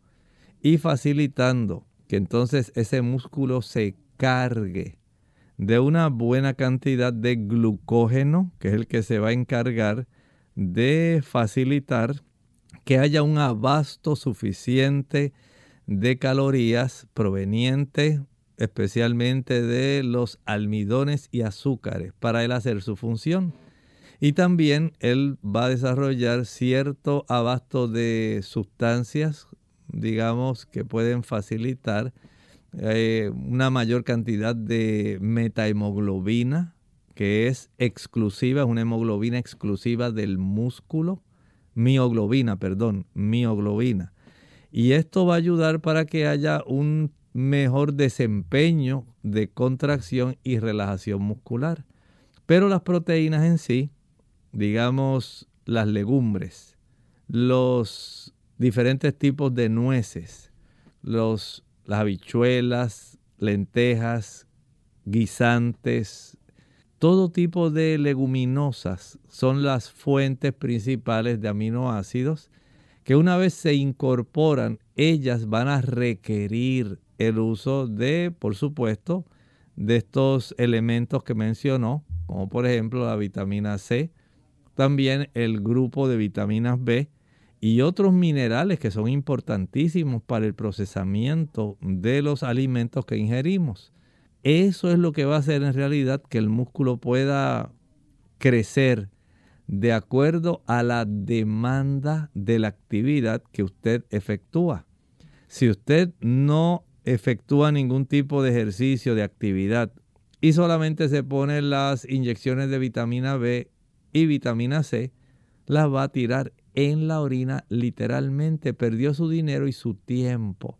y facilitando que entonces ese músculo se cargue de una buena cantidad de glucógeno, que es el que se va a encargar de facilitar que haya un abasto suficiente de calorías provenientes especialmente de los almidones y azúcares para él hacer su función. Y también él va a desarrollar cierto abasto de sustancias, digamos, que pueden facilitar eh, una mayor cantidad de metahemoglobina, que es exclusiva, es una hemoglobina exclusiva del músculo, mioglobina, perdón, mioglobina. Y esto va a ayudar para que haya un mejor desempeño de contracción y relajación muscular. Pero las proteínas en sí, digamos las legumbres, los diferentes tipos de nueces, los las habichuelas, lentejas, guisantes, todo tipo de leguminosas son las fuentes principales de aminoácidos que una vez se incorporan, ellas van a requerir el uso de, por supuesto, de estos elementos que mencionó, como por ejemplo la vitamina C, también el grupo de vitaminas B y otros minerales que son importantísimos para el procesamiento de los alimentos que ingerimos. Eso es lo que va a hacer en realidad que el músculo pueda crecer de acuerdo a la demanda de la actividad que usted efectúa. Si usted no efectúa ningún tipo de ejercicio, de actividad, y solamente se pone las inyecciones de vitamina B y vitamina C, las va a tirar en la orina literalmente. Perdió su dinero y su tiempo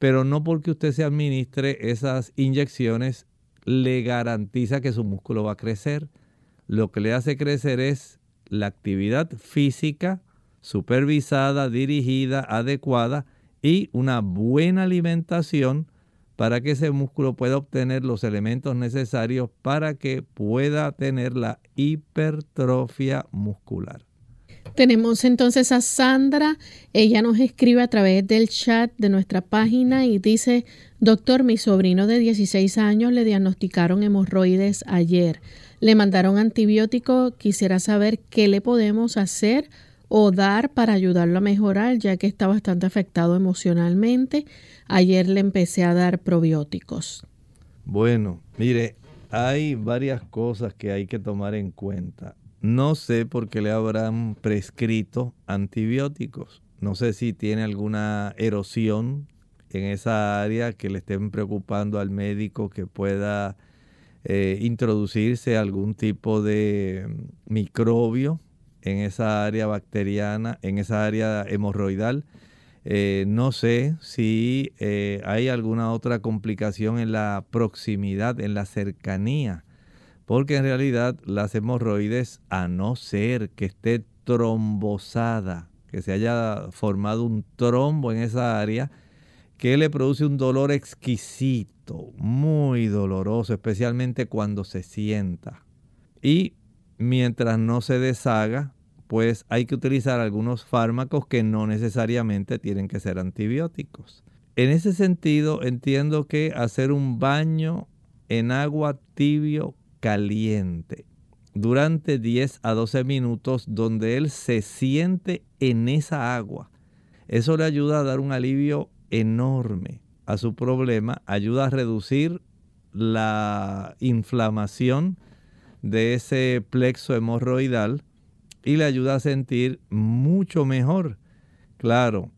pero no porque usted se administre esas inyecciones le garantiza que su músculo va a crecer. Lo que le hace crecer es la actividad física supervisada, dirigida, adecuada y una buena alimentación para que ese músculo pueda obtener los elementos necesarios para que pueda tener la hipertrofia muscular. Tenemos entonces a Sandra. Ella nos escribe a través del chat de nuestra página y dice, doctor, mi sobrino de 16 años le diagnosticaron hemorroides ayer. Le mandaron antibiótico. Quisiera saber qué le podemos hacer o dar para ayudarlo a mejorar, ya que está bastante afectado emocionalmente. Ayer le empecé a dar probióticos. Bueno, mire, hay varias cosas que hay que tomar en cuenta. No sé por qué le habrán prescrito antibióticos. No sé si tiene alguna erosión en esa área que le estén preocupando al médico que pueda eh, introducirse algún tipo de microbio en esa área bacteriana, en esa área hemorroidal. Eh, no sé si eh, hay alguna otra complicación en la proximidad, en la cercanía porque en realidad las hemorroides, a no ser que esté trombosada, que se haya formado un trombo en esa área, que le produce un dolor exquisito, muy doloroso, especialmente cuando se sienta. Y mientras no se deshaga, pues hay que utilizar algunos fármacos que no necesariamente tienen que ser antibióticos. En ese sentido, entiendo que hacer un baño en agua tibio caliente durante 10 a 12 minutos donde él se siente en esa agua. Eso le ayuda a dar un alivio enorme a su problema, ayuda a reducir la inflamación de ese plexo hemorroidal y le ayuda a sentir mucho mejor. Claro,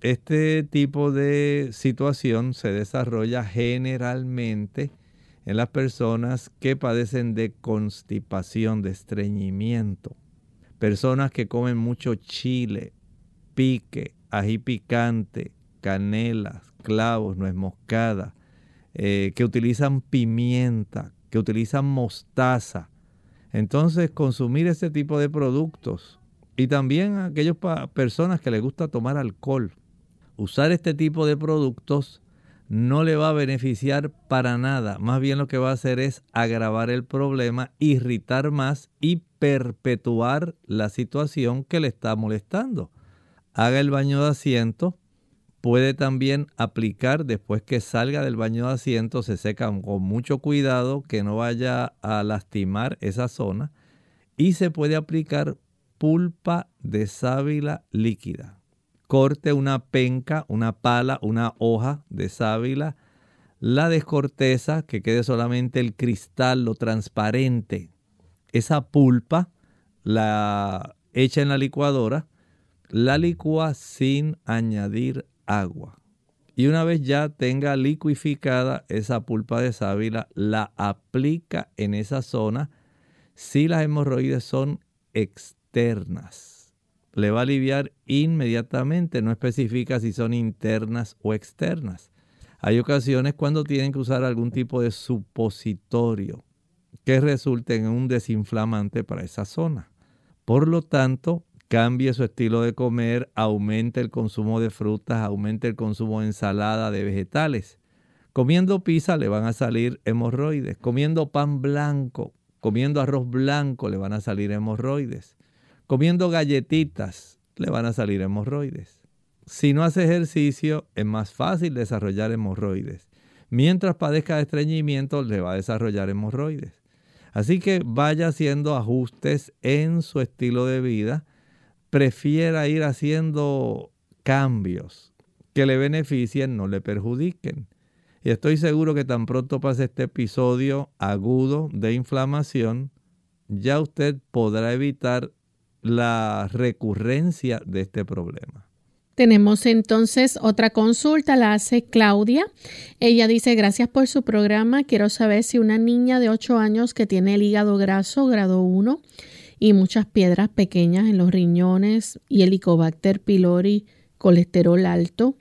este tipo de situación se desarrolla generalmente en las personas que padecen de constipación, de estreñimiento, personas que comen mucho chile, pique, ají picante, canela, clavos, nuez moscada, eh, que utilizan pimienta, que utilizan mostaza. Entonces, consumir este tipo de productos y también aquellas personas que les gusta tomar alcohol, usar este tipo de productos no le va a beneficiar para nada. Más bien lo que va a hacer es agravar el problema, irritar más y perpetuar la situación que le está molestando. Haga el baño de asiento. Puede también aplicar después que salga del baño de asiento, se seca con mucho cuidado que no vaya a lastimar esa zona. Y se puede aplicar pulpa de sábila líquida corte una penca, una pala, una hoja de sábila, la descorteza, que quede solamente el cristal, lo transparente. Esa pulpa la echa en la licuadora, la licúa sin añadir agua. Y una vez ya tenga liquificada esa pulpa de sábila, la aplica en esa zona si las hemorroides son externas le va a aliviar inmediatamente, no especifica si son internas o externas. Hay ocasiones cuando tienen que usar algún tipo de supositorio que resulte en un desinflamante para esa zona. Por lo tanto, cambie su estilo de comer, aumente el consumo de frutas, aumente el consumo de ensalada, de vegetales. Comiendo pizza le van a salir hemorroides. Comiendo pan blanco, Comiendo arroz blanco le van a salir hemorroides. Comiendo galletitas le van a salir hemorroides. Si no hace ejercicio, es más fácil desarrollar hemorroides. Mientras padezca de estreñimiento, le va a desarrollar hemorroides. Así que vaya haciendo ajustes en su estilo de vida. Prefiera ir haciendo cambios que le beneficien, no le perjudiquen. Y estoy seguro que tan pronto pase este episodio agudo de inflamación, ya usted podrá evitar la recurrencia de este problema. Tenemos entonces otra consulta, la hace Claudia. Ella dice, gracias por su programa. Quiero saber si una niña de 8 años que tiene el hígado graso, grado 1, y muchas piedras pequeñas en los riñones y Helicobacter pylori, colesterol alto,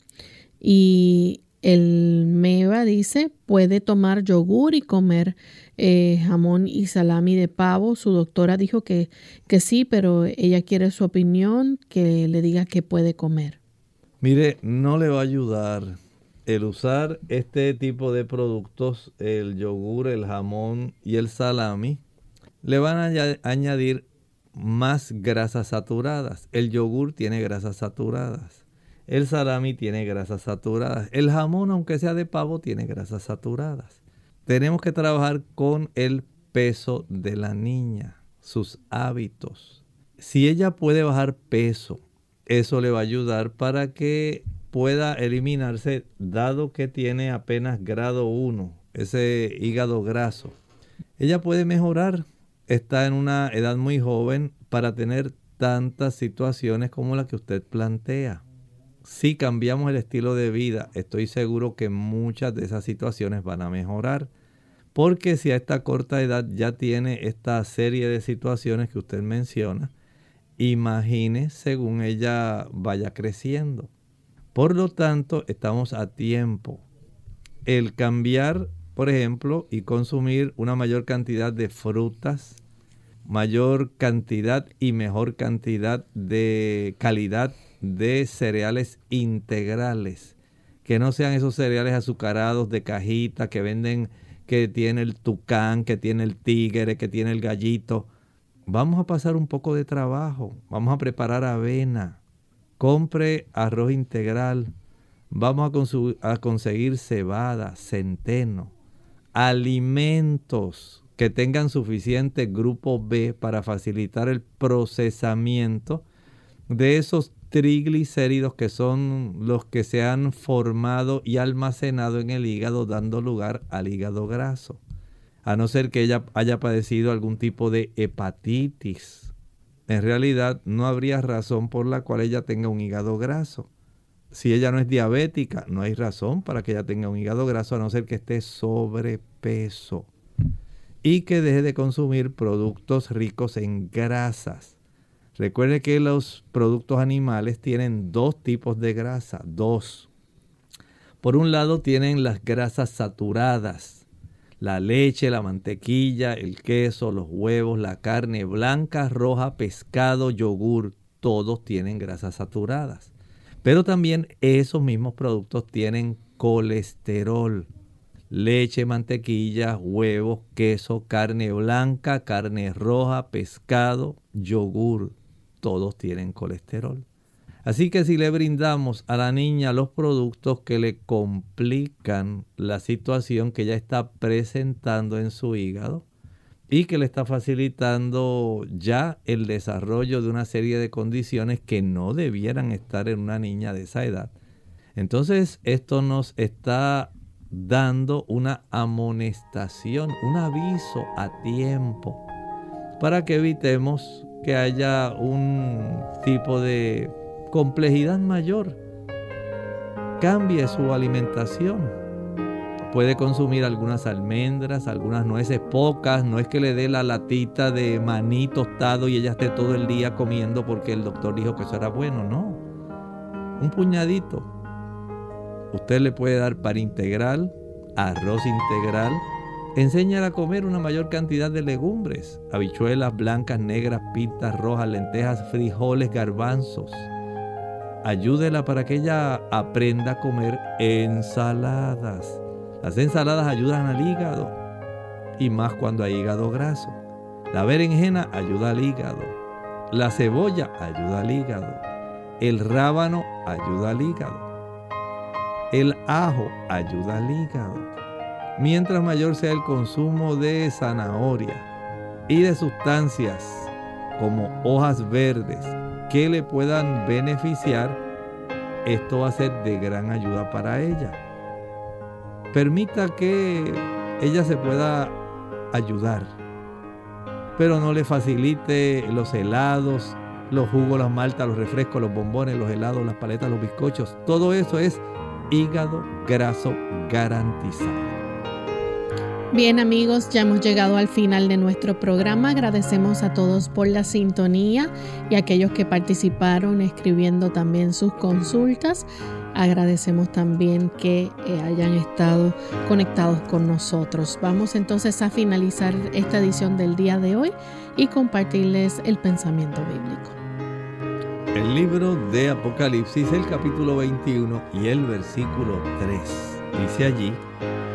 y el MEVA dice, puede tomar yogur y comer eh, jamón y salami de pavo. Su doctora dijo que, que sí, pero ella quiere su opinión, que le diga que puede comer. Mire, no le va a ayudar el usar este tipo de productos, el yogur, el jamón y el salami, le van a añadir más grasas saturadas. El yogur tiene grasas saturadas. El salami tiene grasas saturadas. El jamón, aunque sea de pavo, tiene grasas saturadas. Tenemos que trabajar con el peso de la niña, sus hábitos. Si ella puede bajar peso, eso le va a ayudar para que pueda eliminarse, dado que tiene apenas grado 1, ese hígado graso. Ella puede mejorar, está en una edad muy joven para tener tantas situaciones como la que usted plantea si cambiamos el estilo de vida, estoy seguro que muchas de esas situaciones van a mejorar. Porque si a esta corta edad ya tiene esta serie de situaciones que usted menciona, imagine según ella vaya creciendo. Por lo tanto, estamos a tiempo. El cambiar, por ejemplo, y consumir una mayor cantidad de frutas, mayor cantidad y mejor cantidad de calidad de cereales integrales, que no sean esos cereales azucarados de cajita que venden, que tiene el tucán, que tiene el tigre, que tiene el gallito. Vamos a pasar un poco de trabajo, vamos a preparar avena, compre arroz integral, vamos a, a conseguir cebada, centeno, alimentos que tengan suficiente grupo B para facilitar el procesamiento de esos triglicéridos que son los que se han formado y almacenado en el hígado dando lugar al hígado graso. A no ser que ella haya padecido algún tipo de hepatitis. En realidad no habría razón por la cual ella tenga un hígado graso. Si ella no es diabética, no hay razón para que ella tenga un hígado graso a no ser que esté sobrepeso. Y que deje de consumir productos ricos en grasas Recuerde que los productos animales tienen dos tipos de grasa, dos. Por un lado tienen las grasas saturadas, la leche, la mantequilla, el queso, los huevos, la carne blanca, roja, pescado, yogur, todos tienen grasas saturadas. Pero también esos mismos productos tienen colesterol. Leche, mantequilla, huevos, queso, carne blanca, carne roja, pescado, yogur, todos tienen colesterol. Así que si le brindamos a la niña los productos que le complican la situación que ella está presentando en su hígado y que le está facilitando ya el desarrollo de una serie de condiciones que no debieran estar en una niña de esa edad, entonces esto nos está dando una amonestación, un aviso a tiempo para que evitemos que haya un tipo de complejidad mayor. Cambie su alimentación. Puede consumir algunas almendras, algunas nueces, pocas. No es que le dé la latita de maní tostado y ella esté todo el día comiendo porque el doctor dijo que eso era bueno. No. Un puñadito. Usted le puede dar para integral, arroz integral, Enséñala a comer una mayor cantidad de legumbres, habichuelas blancas, negras, pintas, rojas, lentejas, frijoles, garbanzos. Ayúdela para que ella aprenda a comer ensaladas. Las ensaladas ayudan al hígado y más cuando hay hígado graso. La berenjena ayuda al hígado. La cebolla ayuda al hígado. El rábano ayuda al hígado. El ajo ayuda al hígado. Mientras mayor sea el consumo de zanahoria y de sustancias como hojas verdes que le puedan beneficiar, esto va a ser de gran ayuda para ella. Permita que ella se pueda ayudar, pero no le facilite los helados, los jugos, las maltas, los refrescos, los bombones, los helados, las paletas, los bizcochos. Todo eso es hígado graso garantizado. Bien amigos, ya hemos llegado al final de nuestro programa. Agradecemos a todos por la sintonía y a aquellos que participaron escribiendo también sus consultas. Agradecemos también que eh, hayan estado conectados con nosotros. Vamos entonces a finalizar esta edición del día de hoy y compartirles el pensamiento bíblico. El libro de Apocalipsis, el capítulo 21 y el versículo 3. Dice allí,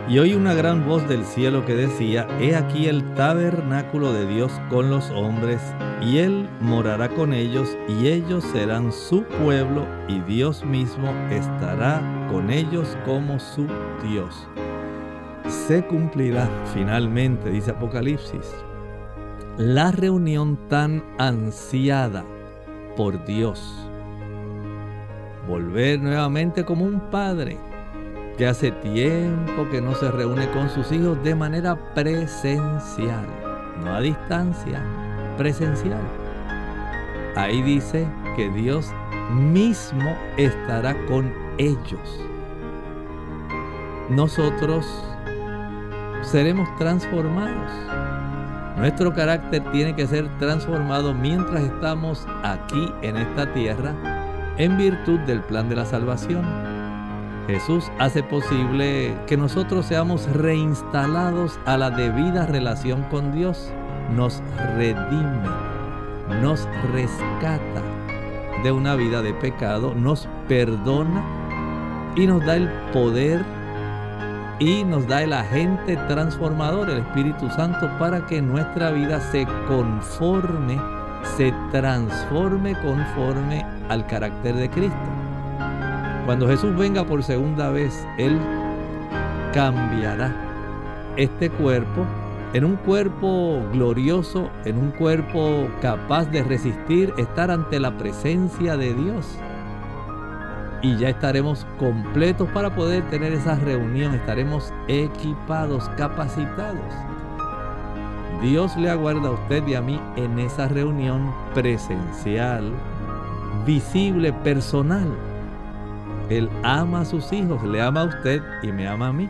y oí una gran voz del cielo que decía, He aquí el tabernáculo de Dios con los hombres, y Él morará con ellos, y ellos serán su pueblo, y Dios mismo estará con ellos como su Dios. Se cumplirá finalmente, dice Apocalipsis, la reunión tan ansiada por Dios. Volver nuevamente como un padre que hace tiempo que no se reúne con sus hijos de manera presencial, no a distancia, presencial. Ahí dice que Dios mismo estará con ellos. Nosotros seremos transformados. Nuestro carácter tiene que ser transformado mientras estamos aquí en esta tierra en virtud del plan de la salvación. Jesús hace posible que nosotros seamos reinstalados a la debida relación con Dios. Nos redime, nos rescata de una vida de pecado, nos perdona y nos da el poder y nos da el agente transformador, el Espíritu Santo, para que nuestra vida se conforme, se transforme conforme al carácter de Cristo. Cuando Jesús venga por segunda vez, Él cambiará este cuerpo en un cuerpo glorioso, en un cuerpo capaz de resistir, estar ante la presencia de Dios. Y ya estaremos completos para poder tener esa reunión, estaremos equipados, capacitados. Dios le aguarda a usted y a mí en esa reunión presencial, visible, personal él ama a sus hijos, le ama a usted y me ama a mí.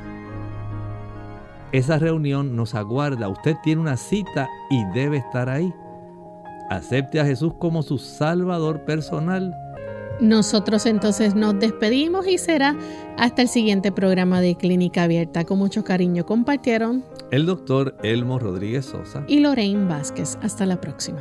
Esa reunión nos aguarda. Usted tiene una cita y debe estar ahí. Acepte a Jesús como su Salvador personal. Nosotros entonces nos despedimos y será hasta el siguiente programa de Clínica Abierta. Con mucho cariño compartieron el doctor Elmo Rodríguez Sosa y Lorraine Vázquez. Hasta la próxima.